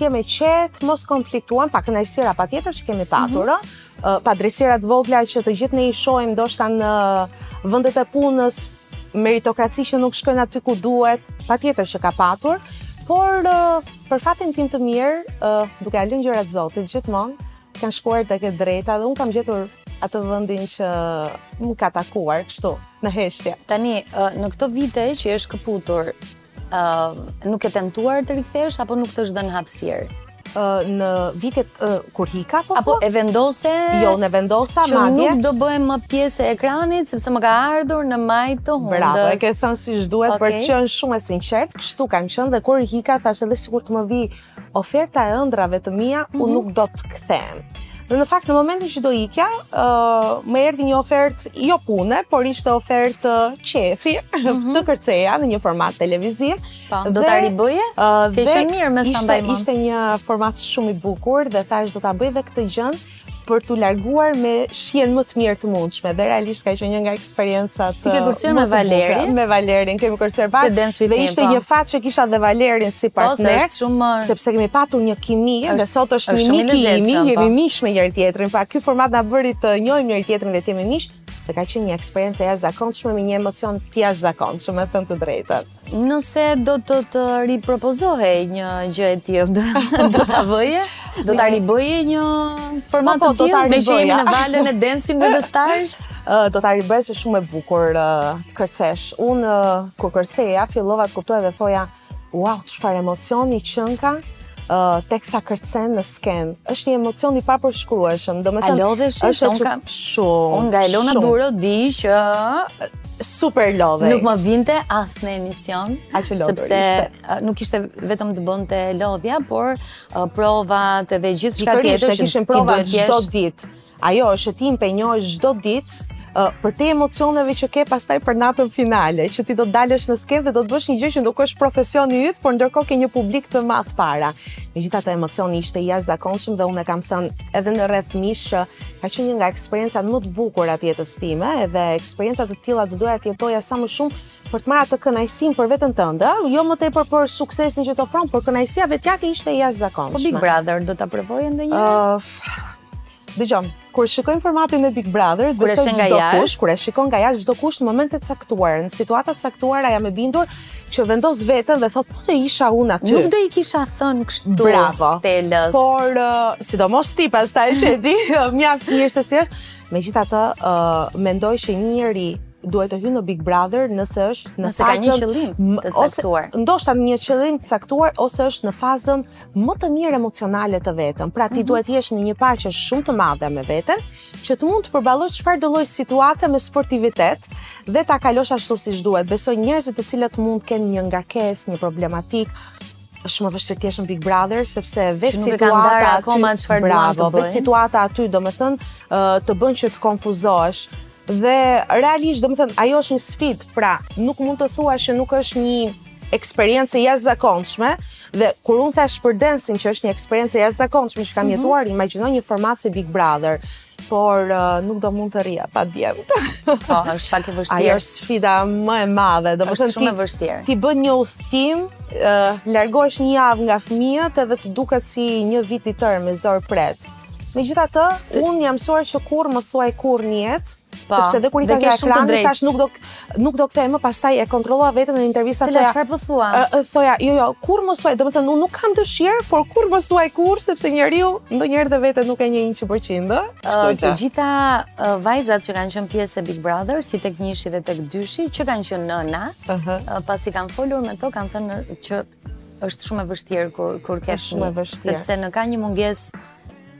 D: të jem e qetë, mos konfliktuar, pakënaqësira patjetër që kemi patur, mhm. padrejtësira të vogla që të gjithë ne i shohim, ndoshta në vëndet e punës, meritokraci që nuk shkojnë aty ku duhet, patjetër që ka patur, por për fatin tim të mirë, duke ia lënë gjërat zotit, gjithmonë, Kanë shkuar tek të drejta dhe unë kam gjetur atë vendin që më ka takuar kështu në heshtje.
C: Tani në këto vite që je shkëputur, ë uh, nuk ke tentuar të rikthehesh apo nuk të është dhënë hapësirë?
D: Uh, në vitet uh, kur hika po
C: apo e vendose
D: jo e vendosa
C: që
D: madje që
C: nuk do bëhem më pjesë e ekranit sepse më ka ardhur në majë të hundës
D: bravo e ke thënë si duhet okay.
C: për
D: të qenë shumë e sinqert kështu kam qenë dhe kur hika thashë edhe sikur të më vi Oferta e ëndrrave të mia,
C: mm -hmm.
D: unë mhm. nuk do të kthehem. Dhe në fakt në momentin që do ikja, uh, më erdhi një ofertë jo pune, por ishte ofertë qejfi mm -hmm. të kërceja në një format televiziv.
C: Po,
D: dhe, do
C: ta ribëje? Uh,
D: dhe
C: ishte mirë me sa mbaj.
D: Ishte një format shumë i bukur dhe thashë do ta bëj dhe këtë gjë. për t'u larguar me shijen më të mirë të mundshme dhe realisht ka qenë një nga eksperiencat
C: Ti ke kërcyer me Valerin?
D: Me Valerin kemi kërcyer bashkë. Dhe ishte
C: po.
D: një fat që kisha dhe Valerin si
C: po,
D: partner.
C: Po, shumë
D: sepse kemi patur një kimi dhe sot është një mik i imi,
C: jemi po.
D: miq me njëri-tjetrin. Pra ky format na bëri të njohim njëri-tjetrin dhe të jemi miq. Dhe ka qenë një eksperiencë e jashtëzakonshme me një emocion të jashtëzakonshëm, me thënë të drejtën.
C: Nëse do të të ripropozohej një gjë e tillë, do, do ta bëje? Do ta ribëje një format
D: po, po,
C: të tillë meqë jemi në valën e Dancing with the Stars?
D: Uh, do ta ribëja se shumë e bukur uh, të kërcesh. Unë uh, kur kërceja fillova të kuptoja dhe thoja, "Wow, çfarë emocioni qënka!" teksa kërcen në skenë. Është një emocion i papërshkrueshëm. Domethënë,
C: lodhesh,
D: është
C: unë kam
D: shumë.
C: Unë nga Elona
D: shumë.
C: Duro di që
D: super lodhej.
C: Nuk më vinte as në emision,
D: Aq lodhej,
C: sepse
D: ishte.
C: nuk ishte vetëm të bënte lodhja, por provat edhe gjithçka tjetër.
D: Pikërisht, e kishin
C: provat
D: çdo ditë. Ajo është që ti impenjohesh çdo ditë përtej emocioneve që ke pastaj për natën finale, që ti do të dalësh në skenë dhe do të bësh një gjë që nuk është profesioni yt, por ndërkohë ke një publik të madh para. Megjithatë emocioni ishte i jashtëzakonshëm dhe unë kam thënë edhe në rreth miqsh që ka qenë një nga eksperiencat më të bukura të jetës time, edhe eksperienca të tilla do doja të jetoja sa më shumë për të marrë atë kënaqësinë për veten tënde, jo më tepër për suksesin që të ofron, por kënaqësia vetjake ishte e jashtëzakonshme.
C: Po Big Brother do ta provoje ndonjëherë?
D: Uh, Dëgjo, kur shikoj formatin e Big Brother,
C: kur e shikon nga jashtë,
D: kush, kur e shikon nga jashtë çdo kush në momente të caktuara, në situata të caktuara jam e bindur që vendos veten dhe thotë po të isha unë aty.
C: Nuk do i kisha thënë kështu
D: Bravo.
C: Stelës.
D: Por uh, sidomos ti pastaj që e di mjaft mirë se si është. Megjithatë, uh, mendoj që një njeri duhet të hyjë në Big Brother nëse është në
C: nëse fazën, ka një qëllim të caktuar.
D: Ose, ndoshta një qëllim të caktuar ose është në fazën më të mirë emocionale të vetes. Pra ti mhm. duhet të jesh në një paqe shumë të madhe me veten, që të mund të përballosh çfarëdo lloj situate me sportivitet dhe ta kalosh ashtu siç duhet. Besoj njerëzit të cilët mund të kenë një ngarkesë, një problematikë, është më vështirë të jesh në Big Brother sepse vetë situata
C: akoma çfarë duan të
D: bëjnë. Vetë situata aty, domethënë, të bën që të konfuzohesh dhe realisht domethënë ajo është një sfidë, pra nuk mund të thuash që nuk është një eksperiencë e jashtëzakonshme dhe kur unë thash për Dancing që është një eksperiencë e jashtëzakonshme që kam
C: mhm.
D: jetuar, mm -hmm. imagjino një format si Big Brother, por uh, nuk do mund të rria pa djem.
C: Po, është pak e vështirë.
D: Ajo është sfida më e madhe,
C: domethënë shumë e vështirë.
D: Ti bën një udhtim, uh, largohesh një javë nga fëmijët edhe të duket si një vit i tërë me zor pret. Megjithatë, unë kam mësuar që kurrë mos thuaj kurrë në jetë,
C: Po,
D: sepse dhe kur
C: ika
D: nga ekrani, thashë nuk do, nuk do kthehem më, pastaj e kontrollova veten në intervista
C: të
D: tjera.
C: Çfarë po thua?
D: Thoja, jo, jo, kurrë mos thuaj, domethënë, nuk kam dëshirë, por kurrë mos thuaj kurrë, sepse njeriu ndonjëherë dhe veten nuk e njeh njëqind
C: për
D: qind.
C: Të gjitha vajzat që kanë qenë pjesë e Big Brother, si tek njëshi dhe tek dyshi, që kanë qenë nëna, pasi kam folur me to, kanë thënë që Është shumë e vështirë kur kur ke,
D: shumë e vështirë,
C: sepse nëse ka një mungesë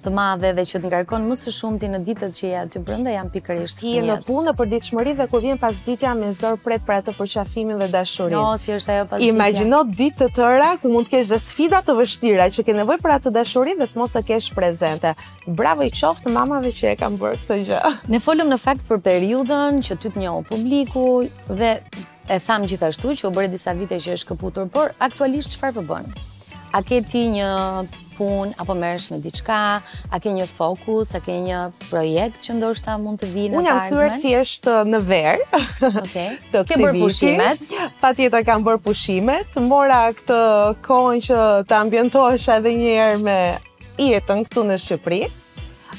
C: të madhe dhe që të ngarkon më së shumti në ditët që je aty brenda janë pikërisht
D: ti në punë në përditshmëri dhe kur vjen pasditja me zor pret për atë përqafimin dhe dashurinë.
C: Jo, si është ajo pasditja.
D: Imagjino ditë të tëra ku mund të kesh dhe sfida të vështira që ke nevojë për atë dashurinë dhe të mos e kesh prezente. Bravo i qoftë mamave që e kanë bërë këtë gjë.
C: Ne folëm në fakt për periudhën që ty të njohu publiku dhe E thamë gjithashtu që u bënë disa vite që është këputur, por aktualisht çfarë po bën? A ke ti një punë apo merresh me diçka? A ke një fokus, a ke një projekt që ndoshta mund të vijë në
D: Unë jam kthyer thjesht uh, në verë.
C: Okej.
D: I
C: ke bërë pushimet?
D: Patjetër kam bërë pushimet. Mora këtë kohën që të ambientohesha edhe një herë me jetën këtu në Shqipëri.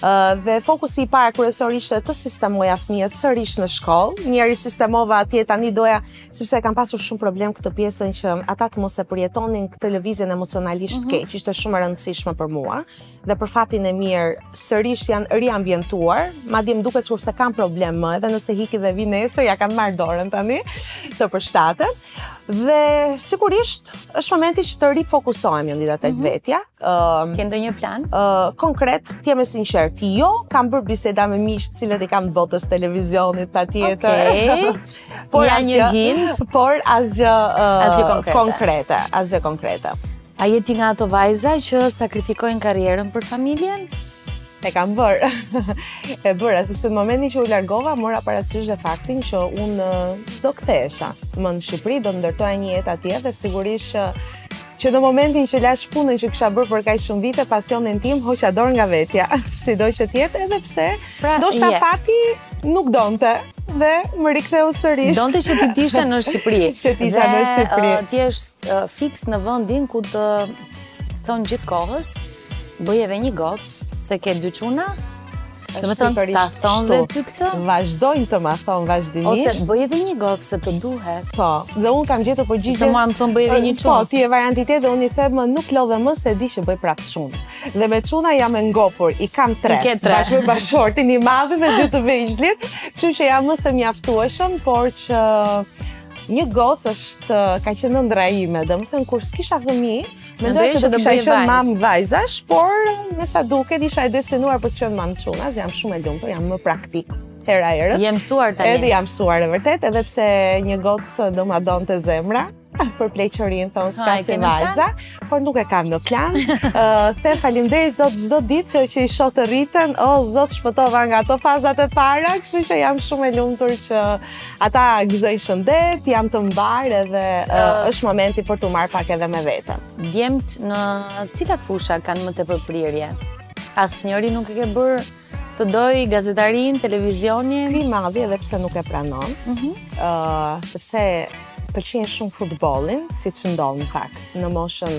D: dhe fokusi i parë kryesor ishte të sistemoja fëmijët sërish në shkollë. Një herë i sistemova atje tani doja sepse kam pasur shumë problem këtë pjesën që ata të mos e përjetonin këtë lëvizjen emocionalisht mm -hmm. keq, ishte shumë e rëndësishme për mua dhe për fatin e mirë sërish janë riambientuar, madje më duket sikur s'e kanë problem më, edhe nëse iki dhe vij nesër ia kanë marrë dorën tani të përshtaten. Dhe sigurisht është momenti që të rifokusohemi tani tek mm -hmm. vetja, Uh,
C: Ke ndonjë plan?
D: Uh, konkret, të jem e sinqertë. Jo, kam bërë biseda me miq, të cilët i kam në botën e televizionit patjetër.
C: Okej. Okay. por ja një hint,
D: por asgjë uh,
C: asgjë konkrete.
D: konkrete, asgjë konkrete.
C: A je ti nga ato vajza që sakrifikojnë karrierën për familjen?
D: E kam bërë. e bëra sepse në momentin që u largova, mora parasysh dhe faktin që unë uh, s'do kthehesha. Më në Shqipëri do ndërtoja një jetë atje dhe sigurisht që uh, Që në momentin që lashë punën që kisha bërë për kaq shumë vite, pasionin tim hoqa dorë nga vetja, sido që të jetë, edhe pse
C: pra, ndoshta
D: fati nuk donte dhe më riktheu sërish.
C: Donte që ti të ishe në Shqipëri.
D: që të isha në Shqipëri.
C: Dhe ti je fiks në vendin ku të thonë gjithë kohës Bëj edhe një gocë, se ke dy çuna? Dhe më
D: thonë,
C: ta thonë dhe ty këtë?
D: Vazhdojnë të ma thonë vazhdimisht.
C: Ose bëj edhe një gocë, se të duhet.
D: Po, dhe unë kam gjetur përgjigje.
C: Se mua më thonë bëj edhe një
D: çun.
C: Po,
D: ti ke variantin tënd dhe unë i them nuk lodhem më se e di që bëj prapë çun. Dhe me çuna jam e ngopur, i kam tre.
C: I ke tre.
D: Bashkë me bashkëshortin, i madhi me dy të vegjlit. Kështu që janë më se mjaftueshëm, por që një gocë është ka qenë ëndrra ime. Domethënë, kur s'kisha fëmijë,
C: Mendoja
D: se do kisha qenë mamë vajzash, por me sa duket isha e destinuar për të qenë mamë çunash, jam shumë e lumtur, jam më praktike hera-herës.
C: Jam mësuar tani.
D: Edhe jam mësuar e vërtetë, edhe pse një gocë do ma donte zemra për pleqërinë thonë s'ka si vajza, por nuk e kam në plan. Uh, them faleminderit zot çdo ditë që, që i shoh të rriten, o oh, zot shpëtova nga ato fazat e para, kështu që jam shumë e lumtur që Ata gëzojnë shëndet, janë të mbarë edhe është momenti për t'u marrë pak edhe me veten.
C: Djemtë në cilat fusha kanë më tepër prirje? Asnjërin nuk e ke bërë të dojë gazetarinë, televizionin?
D: Ky i madhi edhe pse nuk e pranon, mhm. sepse pëlqen shumë futbollin, siç ndodh në fakt, në moshën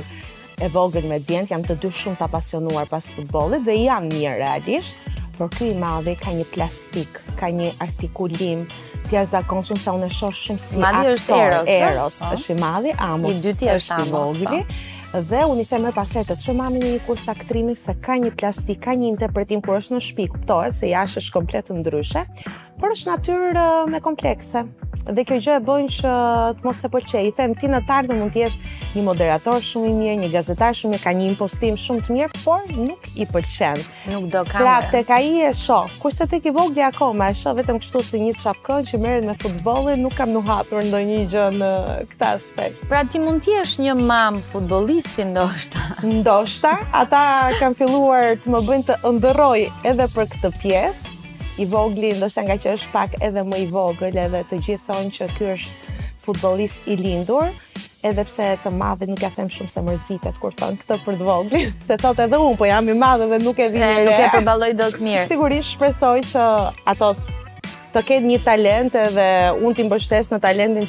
D: e vogël me djemtë janë të dy shumë të apasionuar pas futbollit dhe janë mirë realisht, por ky i madhi ka një plastikë, ka një artikulim të jashtëzakonshëm sa unë e shoh shumë si aktor.
C: Është Eros,
D: Eros
C: po.
D: është i madhi, Amos.
C: I dyti është
D: i
C: vogli. Po.
D: Dhe unë i them pasaj të të çojë mami në një kurs aktrimi se ka një plastikë, ka një interpretim kur është në shpi, kuptohet se jashtë është komplet ndryshe. Por është natyrë me komplekse. Dhe kjo gjë e bën që të mos e pëlqej. I them ti në të ardhmen mund të jesh një moderator shumë i mirë, një gazetar shumë i ka një impostim shumë të mirë, por nuk i pëlqen.
C: Nuk do.
D: Pra tek ai e shoh. Kurse tek i vogli akoma e shoh vetëm kështu si një çapkën që merret me futbollin, nuk kam nuhatur ndonjë gjë në këtë aspekt.
C: Pra ti mund të jesh një mam futbollisti ndoshta.
D: Ndoshta ata, kam filluar të më bëjnë të ëndërroj edhe për këtë pjesë. i vogli, ndoshta ngaqë është pak edhe më i vogël edhe të gjithë thonë që ky është futbollist i lindur, edhe pse të madhit nuk ia them shumë se mërzitet kur thonë këtë për të voglin, se thotë edhe unë po jam i madh dhe nuk e di.
C: Nuk e përballon dot mirë.
D: Sigurisht shpresoj që ato të kenë një talent edhe unë t'i mbështes në talentin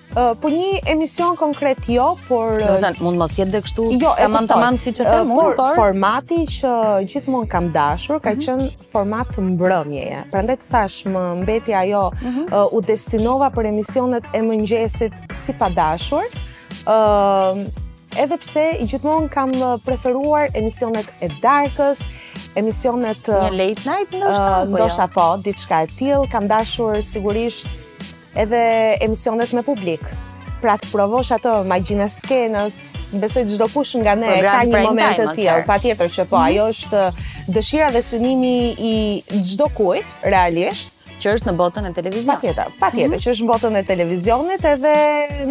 D: Po
C: një
D: emision konkret jo, por...
C: Domethënë, mund mos jetë dhe kështu
D: jo,
C: tamam tamam siç them unë,
D: por... formati që gjithmonë kam dashur, ka mhm. qenë format mbrëmjeje. Prandaj të thashë, më mbeti ajo,
C: mhm.
D: u destinova për emisionet e mëngjesit si padashur, edhe pse gjithmonë kam preferuar emisionet e darkës, emisionet...
C: Një late night, ndoshta,
D: uh,
C: ndoshta jo?
D: po, diçka e tillë, kam dashur sigurisht Edhe emisionet me publik. Pra të provosh atë magjinë e skenës, besoj çdokush nga ne ka një moment të tillë, patjetër që po, mhm. ajo është dëshira dhe synimi i çdokujt, realisht,
C: që është në botën e televizionit.
D: Patjetër, patjetër mhm. që është në botën e televizionit edhe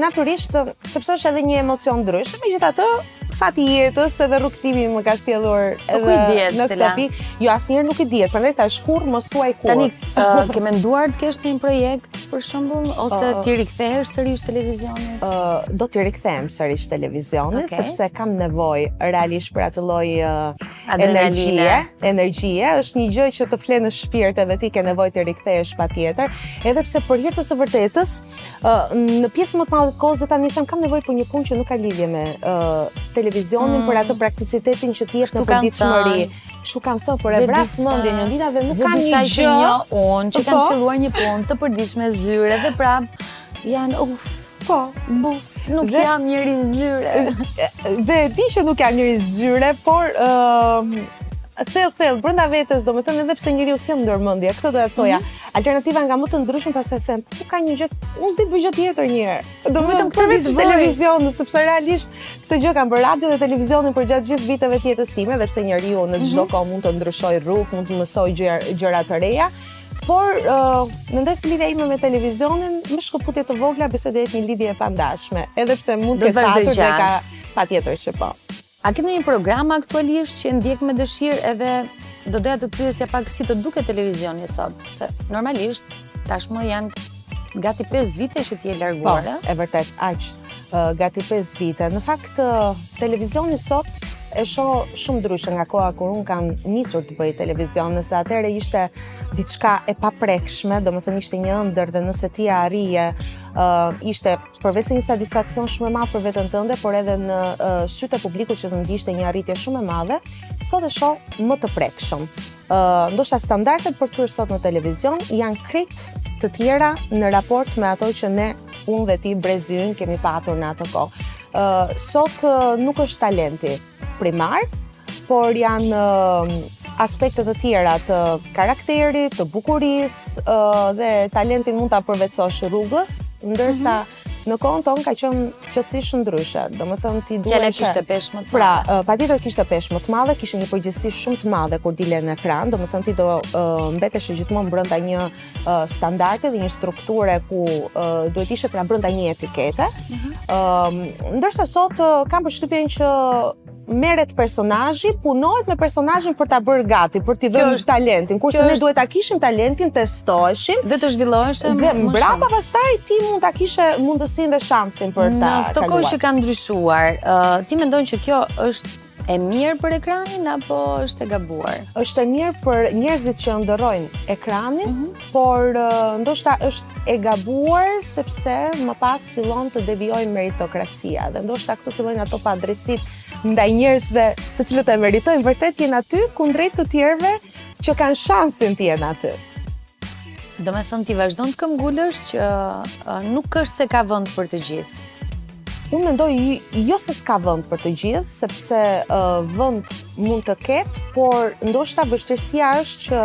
D: natyrisht sepse është edhe një emocion ndryshe, megjithatë Fati i jetës edhe rrugëtimi më ka sjellur
C: po
D: edhe s'i
C: dihet,
D: në këtë pikë. Jo, asnjëherë nuk i dihet, prandaj thashë kurrë mos thuaj kurrë.
C: Tani uh, ke menduar të kesh një projekt për shembull ose
D: uh,
C: t'i rikthehesh sërish televizionit?
D: Ë, uh, do t'i rikthehem sërish televizionit
C: okay.
D: sepse kam nevojë realisht për atë lloj
C: uh,
D: energjie, energjie, është një gjë që të fle në shpirt edhe ti ke nevojë t'i rikthehesh patjetër, edhe pse për hir të së vërtetës, në pjesën më të madhe të kohës dhe tani them kam nevojë për një punë që nuk ka lidhje me televizionin për atë mm. prakticitetin që të jep në përditshmëri. Kështu kam thënë po e vras mendjen një ditë dhe nuk kam një gjë.
C: Unë që kam
D: po.
C: filluar një punë të përditshme zyre dhe prapë jam uf,
D: po,
C: buf, nuk jam njeri zyre.
D: Dhe e di që nuk jam njeri zyre, por thell thell brenda vetes, domethënë edhe pse njeriu sjell ndër mendje, këtë do të thoja. Mhm. Alternativa nga më të ndryshme pastaj them, nuk ka një gjë, unë s'di të bëj gjë tjetër një herë. Domethënë përveç televizionit, sepse realisht këtë gjë kam bërë radio dhe televizionin përgjatë gjithë viteve të jetës time, dhe pse njeriu në çdo mhm. kohë mund të ndryshojë rrugë, mund të mësojë gjëra gjëra të reja. Por uh, mendoj se lidhja ime me televizionin, me shkëputje të vogla, besoj do jetë një lidhje e pandashme, edhe pse mund të ketë patur
C: dhe
D: ka patjetër që po.
C: A ke ndonjë program aktualisht që e ndjek me dëshirë edhe do doja të të pyesja pak si të duket televizioni sot, se normalisht tashmë janë gati 5 vite që ti je larguar. Po,
D: e vërtetë, aq gati 5 vite. Në fakt televizioni sot e shoh shumë ndryshe nga koha kur unë kam nisur të bëj televizion, nëse atëherë ishte diçka e paprekshme, domethënë ishte një ëndërr dhe nëse ti e arrije, uh, ishte Përveç se një satisfaksion shumë e madh për veten tënde, por edhe në uh, sytë e publikut që të ndiqte një arritje shumë e madhe, sot e shoh më të prekshëm. Ë, uh, ndoshta standardet për t'u hyrë sot në televizion janë krejt të tjera në raport me ato që ne unë dhe ti brezi ynë kemi patur në atë kohë. Ë, uh, sot uh, nuk është talenti, primar, por janë um, aspekte të tjera të karakterit, të bukurisë uh, dhe talentin mund ta përvetësosh rrugës, ndërsa mm -hmm. Në kohën tonë ka qenë plotësisht ndryshe. Domethënë ti duhej.
C: Fjala kishte peshë më të
D: pra,
C: madhe.
D: Pra, uh, patjetër kishte peshë më të madhe, kishte një përgjegjësi shumë të madhe kur dile në ekran, domethënë ti do uh, mbeteshe gjithmonë brenda një standardi dhe një strukture ku duhet të ishe pra brenda një etikete. Mhm. Ndërsa sot kam përshtypjen që merret personazhi, punohet me personazhin për ta bërë gati, për t'i dhënë talentin, kurse ne duhet ta kishim talentin, testoheshim
C: dhe të zhvilloheshim.
D: Dhe mbrapa pastaj ti mund ta kishe mundësinë dhe shansin për ta.
C: Në këtë kohë që ka ndryshuar, ti mendon që kjo është E mirë për ekranin apo është e gabuar?
D: Është e mirë për njerëzit që ëndërrojnë ekranin,
C: mm
D: -hmm. por ndoshta është e gabuar sepse më pas fillon të devijojë meritokracia dhe ndoshta këtu fillojnë ato padrejtësitë ndaj njerëzve të cilët e meritojnë vërtet të jenë aty kundrejt të tjerëve që kanë shansin të jenë aty.
C: Domethënë ti vazhdon të këmbëngulësh që nuk është se ka vend për të gjithë.
D: Unë mendoj jo se s'ka vend për të gjithë, sepse vend mund të ketë, por ndoshta vështirësia është që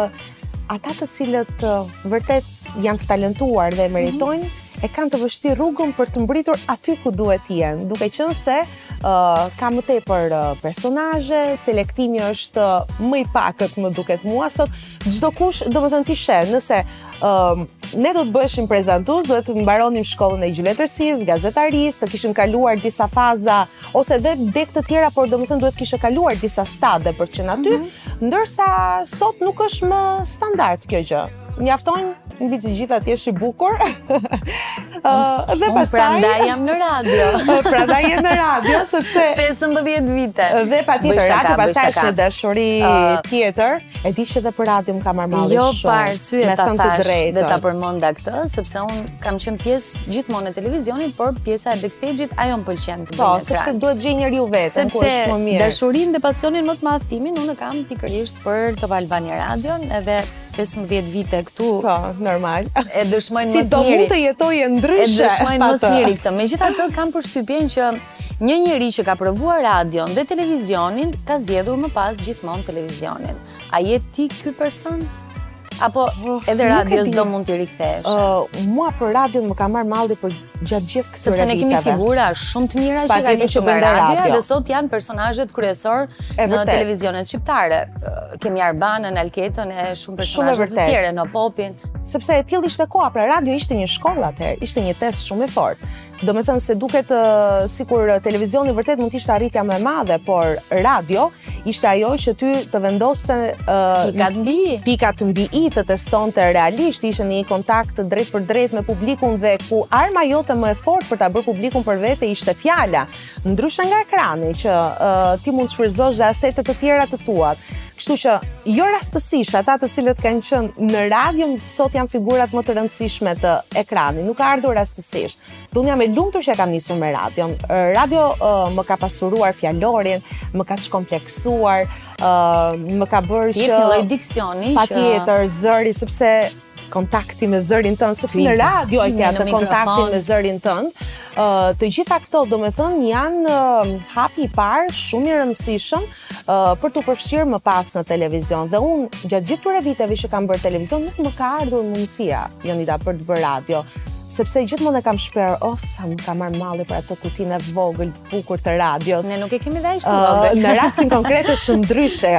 D: ata të cilët vërtet janë të talentuar dhe mhm. e meritojnë, e kanë të vështirë rrugën për të mbërritur aty ku duhet të jenë, duke qenë se uh, ka më tepër uh, personazhe, selektimi është uh, më i pakët më duket mua, sot Çdokush, domethënë ti sheh, nëse um, ne do të bëheshim prezantues, duhet të mbaronim shkollën e gjuhë-letërsisë, gazetarisë, të kishim kaluar disa faza, ose dhe degë të tjera, por domethënë duhet të kishe kaluar disa stade për të qenë aty, mm -hmm. ndërsa sot nuk është më standard kjo gjë. Mjaftojnë mbi të gjitha ti je i bukur. Ëh, uh,
C: dhe
D: pastaj
C: prandaj jam në radio.
D: prandaj je në radio sepse
C: 15 vite.
D: Dhe patjetër
C: atë
D: pastaj është një dashuri
C: uh,
D: tjetër. E di që edhe për radio më ka marrë malli
C: jo,
D: shumë.
C: Jo, pa arsye ta
D: thashë
C: drejt, dhe ta përmenda këtë, sepse unë kam qenë pjesë gjithmonë e televizionit, por pjesa e backstage-it ajo më pëlqen të bëj.
D: Po, sepse duhet ta gjejë njeriu veten, ku është më mirë.
C: Sepse dashurinë dhe pasionin më të madh timin unë kam pikërisht për Top Albania Radio, edhe 15 vite këtu.
D: Po, normal.
C: E dëshmojnë më
D: së
C: miri.
D: Si do mund të
C: jetoje
D: ndryshe?
C: E
D: dëshmojnë
C: më
D: së
C: miri këtë. Megjithatë kam përshtypjen që një njeri që ka provuar radion dhe televizionin, ka zgjedhur më pas gjithmonë televizionin. A je ti ky person? Apo edhe radios do mund t'i
D: riktheheshe? Mua për radion më ka marrë malli për gjatë gjithë këtyre viteve.
C: Sepse ne kemi figura shumë të mira që kanë nisur nga
D: radio
C: dhe sot janë personazhet
D: kryesore
C: në televizionet shqiptare. Kemi Arbanën, Alketën e shumë personazhe të tjerë, Enon Popin,
D: sepse e tillë ishte koha, pra radio ishte një shkollë atëherë, ishte një test shumë i fortë. Domethënë se duket uh, sikur televizioni vërtet mund të ishte arritja më e madhe, por radio ishte ajo që ty të vendoste uh,
C: pikat mbi
D: pikat mbi i të testonte realisht ishte një kontakt drejtpërdrejt me publikun dhe ku arma jote më e fortë për ta bërë publikun për vete ishte fjala ndryshe nga ekrani që uh, ti mund të shfrytëzosh dhe asete të tjera të tuat Kështu që jo rastësisht ata të cilët kanë qenë në radio sot janë figurat më të rëndësishme të ekranit. Nuk ka ardhur rastësisht. Dhe unë jam e lumtur që e kam nisur me radion. Radio uh, më ka pasuruar fjalorin, më ka çkompleksuar, uh, më ka bërë
C: që... Jep një lloj diksioni që...
D: Patjetër, zëri, sepse kontakti me zërin tënd, sepse në radio e ke atë kontaktin me zërin tënd. Ë të gjitha këto, domethënë janë hapi i parë shumë i rëndësishëm për t'u përfshirë më pas në televizion. Dhe unë, gjatë gjithë këtyre viteve që kam bërë televizion, nuk më ka ardhur mundësia, Jonida, për të bërë radio. Sepse gjithmonë e kam shprehur, oh, sa më ka marrë malli për atë kutinë e vogël të bukur të radios.
C: Ne nuk e kemi dhe aq
D: të
C: vogël.
D: Në rastin konkret është ndryshe.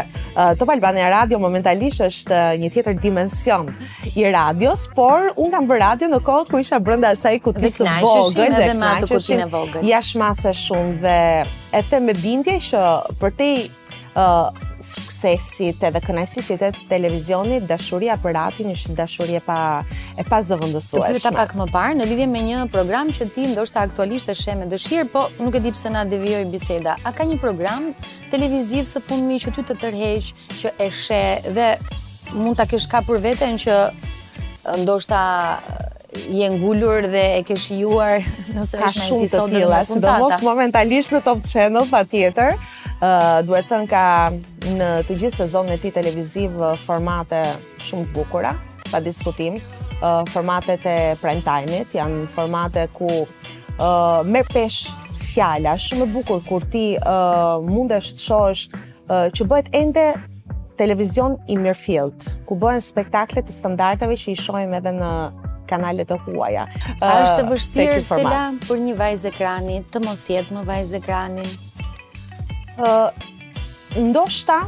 D: Top Albania Radio momentalisht është një tjetër dimension i radios, por unë kam bërë radio në kohët kur isha brenda asaj kutisë së vogël.
C: Dhe kënaqeshim edhe me atë kutinë e vogël.
D: Jashtë mase shumë dhe E them me bindje që përtej suksesit edhe kënaqësisë të televizionit, dashuria për radion është dashuri e pa e pa zëvendësueshme.
C: Të pyeta pak më parë në lidhje me një program që ti ndoshta aktualisht e sheh me dëshirë, po nuk e di pse na devijoi biseda. A ka një program televiziv së fundmi që ty të tërheq, që e sheh dhe mund ta kesh kapur veten që ndoshta Je ngulur dhe e ke shijuar nëse
D: ka shumë të tilla, sidomos momentalisht në Top Channel patjetër. Ë uh, duhet thënë ka në të gjithë sezonin e tij televiziv formate shumë të bukura, pa diskutim. Uh, formatet e prime time-it janë formate ku uh, merr peshë fjala, shumë e bukur kur ti uh, mundesh të shohësh që bëhet ende televizion i mirëfilltë, ku bëhen spektakle të standardeve që i shohim edhe në kanale të huaja.
C: A është e vështirë, Stela, për një vajzë ekrani të mos jetë më vajzë ekrani?
D: Ë ndoshta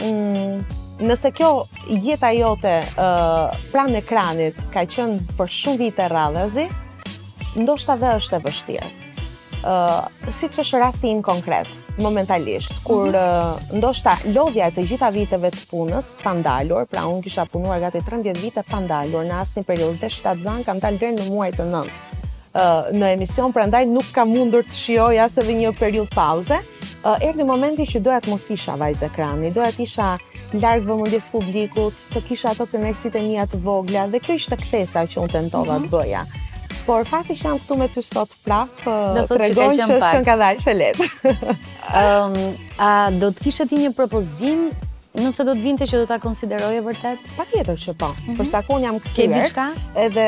D: mm, nëse kjo jeta jote ë pranë ekranit ka qenë për shumë vite radhazi, ndoshta dhe është e vështirë. siç është rasti im konkret, momentalisht, kur mhm. ndoshta lodhja e të gjitha viteve të punës, pa ndalur, pra unë kisha punuar gati 13 vite pa ndalur, në asnjë periudhë dhe shtatzënë, kam dalë deri në muaj të nëntë në emision, prandaj nuk kam mundur të shijoj as edhe një periudhë pauze, erdi momenti që doja të mos isha vajzë ekrani, doja të isha larg vëmendjes së publikut, të kisha ato kënaqësitë e mia të vogla dhe kjo ishte kthesa që unë tentova të mhm. bëja. Por fakti që jam këtu me ty sot
C: prapë
D: tregon që
C: s'qenka
D: dhe aq e lehtë.
C: Ëm, a do të kishe ti një propozim nëse do të vinte që do ta konsideroje vërtet?
D: Patjetër që po. Mhm. Për sa kohë jam
C: kthyer. Ke diçka?
D: Edhe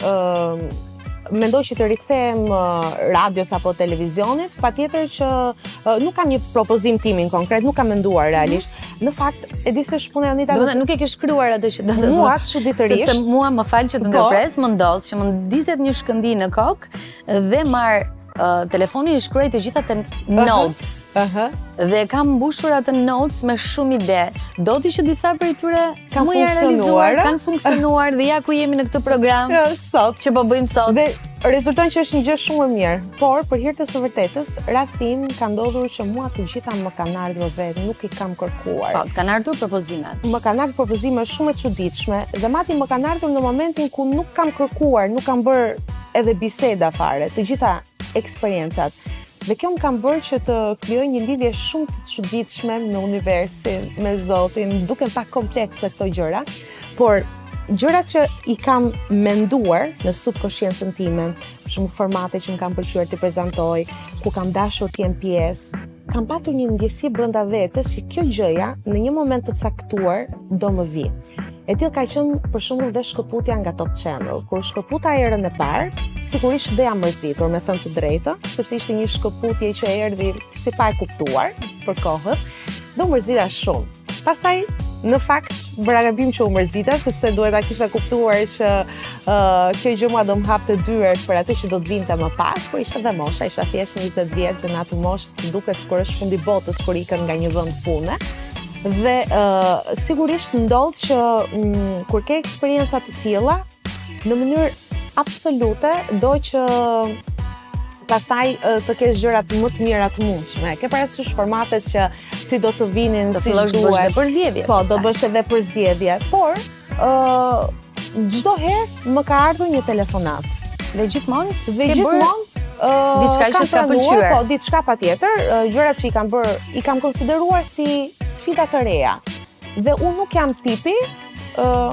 D: ëm mendoj që t'i rikthehem radios apo televizionit, patjetër që nuk kam një propozim timin konkret, nuk kam menduar realisht. Në fakt, e di si është puna Anita...
C: Po dhe nuk e ke shkruar atë që...
D: Mua,
C: që
D: ditërish...
C: Sepse mua më fal që të
D: po.
C: ndërpres, më ndodh që më ndizet një shkëndijë në kokë dhe marr telefonin i shkruaj të gjitha te notes. Dhe e kam mbushur atë notes me shumë ide. Do të që disa prej tyre
D: kanë funksionuar,
C: kanë funksionuar dhe ja ku jemi në këtë program.
D: Ja, sot.
C: Që po bëjmë sot.
D: Dhe rezulton që është një gjë shumë e mirë. Por, për hir të së vërtetës, rasti im ka ndodhur që mua të gjitha më kanë ardhur vetë, nuk i kam kërkuar.
C: Po, kanë ardhur propozimet.
D: Më kanë ardhur propozime shumë e çuditshme dhe madje më kanë ardhur në momentin ku nuk kam kërkuar, nuk kam bërë edhe biseda fare, të gjitha eksperiencat. Dhe kjo më ka bërë që të krijoj një lidhje shumë të çuditshme me universin, me Zotin, duken pak komplekse këto gjëra, por gjërat që i kam menduar në subkoshiencën time, për shembull formate që më kanë pëlqyer t'i prezantoj, ku kam dashur të jem pjesë, Kam patur një ndjesi brenda vetes që kjo gjëja në një moment të caktuar do më vijë. E tillë ka qenë për shembull dhe shkëputja nga Top Channel. Kur u shkëputa herën e parë, sigurisht dhe jam mërzitur, me thënë të drejtën, sepse ishte një shkëputje që erdhi si e pakuptuar për kohën. Dhe u mërzita shumë. Pastaj në fakt bëra gabim që u mërzita sepse duhet ta kisha kuptuar që uh, kjo gjë mua do më hapte dyert për atë që do të vinte më pas, por ishte dhe mosha, isha thjesht 20 vjeç që në atë moshë të duket sikur është fundi i botës kur ikën nga një vend pune. Dhe uh, sigurisht ndodh që um, kur ke eksperienca të tilla, në mënyrë absolute do që pastaj të kesh gjërat më të mira të mundshme. Ke parasysh formatet që ti do të vinin
C: si duhet. Do të bësh dhe përzgjedhje.
D: Po, do bësh edhe përzgjedhje, por ë çdo herë më ka ardhur një telefonatë.
C: Dhe gjithmonë,
D: dhe gjithmonë
C: diçka që ka pëlqyer.
D: Po, diçka patjetër, gjërat që i kam bërë, i kam konsideruar si sfida të reja. Dhe unë nuk jam tipi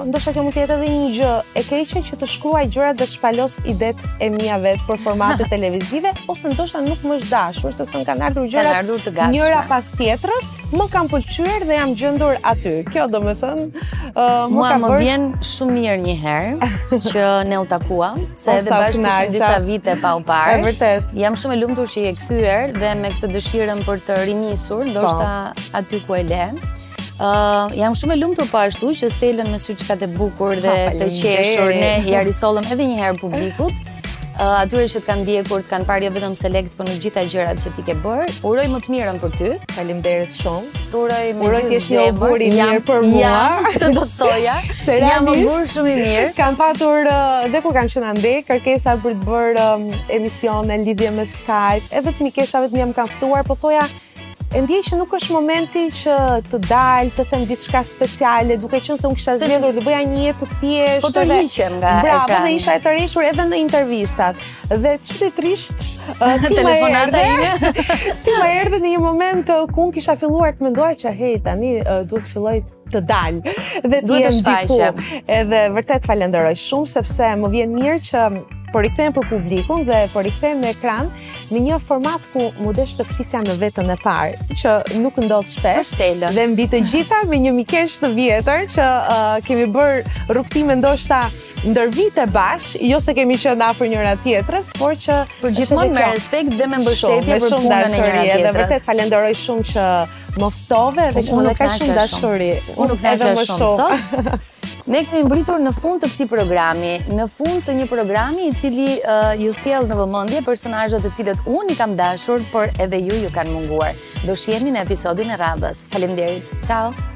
D: ndoshta kjo mund të jetë edhe një gjë e keqe që të shkruaj gjërat dhe të shpalos idetë e mia vetë për formate televizive ose ndoshta nuk më është dashur sepse më kanë ardhur gjërat njëra pas tjetrës, më kanë pëlqyer dhe jam gjendur aty. Kjo domethënë, uh,
C: mua më vjen shumë mirë një herë që ne u takuam, se po, edhe bashkë kishim disa vite pa u parë.
D: Është vërtet.
C: Jam shumë e lumtur që je kthyer dhe me këtë dëshirën për të rinisur, ndoshta po. aty ku e le. Jam shumë e lumtur po ashtu që Stelën me syçkat e bukur dhe të qeshur ne ia risollëm edhe një herë publikut. Atyre që të kanë ndjekur, të kanë parë jo vetëm te Select, por në të gjitha gjërat që ti ke bërë. Uroj më të mirën për ty.
D: Faleminderit shumë.
C: Uroj më
D: Uroj të jesh një ogur i mirë për mua.
C: Këtë do të thoja. Se jam ogur shumë i mirë.
D: Kam patur dhe kur kam qenë andej, kërkesa për të bërë emisione lidhje me Skype, edhe të mikeshave të mia më kanë ftuar, po thoja, E ndjej që nuk është momenti që të dal, të them diçka speciale, duke qenë se unë kisha zgjedhur të bëja një jetë të thjeshtë.
C: Po të hiqem nga ekrani.
D: Bravo, dhe isha e tërhequr edhe në intervistat. Dhe çuditërisht,
C: telefonata ime.
D: Ti më erdhe në një moment ku unë kisha filluar të mendoja që hej, tani duhet të filloj të dal dhe të jem diku. Edhe vërtet të falënderoj shumë sepse më vjen mirë që po rikthehem për publikun dhe po rikthehem në ekran në një format ku m'u desh të flisja në vetën e parë, që nuk ndodh shpesh, dhe mbi të gjitha me një mikeshë të vjetër, që uh, kemi bërë rrugëtime ndoshta ndër vite bashkë, jo se kemi qenë afër njëra-tjetrës, por që...
C: Por gjithmonë me respekt dhe me mbështetje për punën e njëra-tjetrës.
D: Dhe vërtet të falënderoj shumë që më ftove dhe që më në ka shumë dashuri.
C: Unë u kënaqa shumë sot. Ne kemi mbërritur në fund të këtij programi, në fund të një programi i cili uh, ju solli në vëmendje personazhet të cilët unë i kam dashur, por edhe ju ju kanë munguar. Do shihemi në episodin e radhës. Faleminderit. Ciao.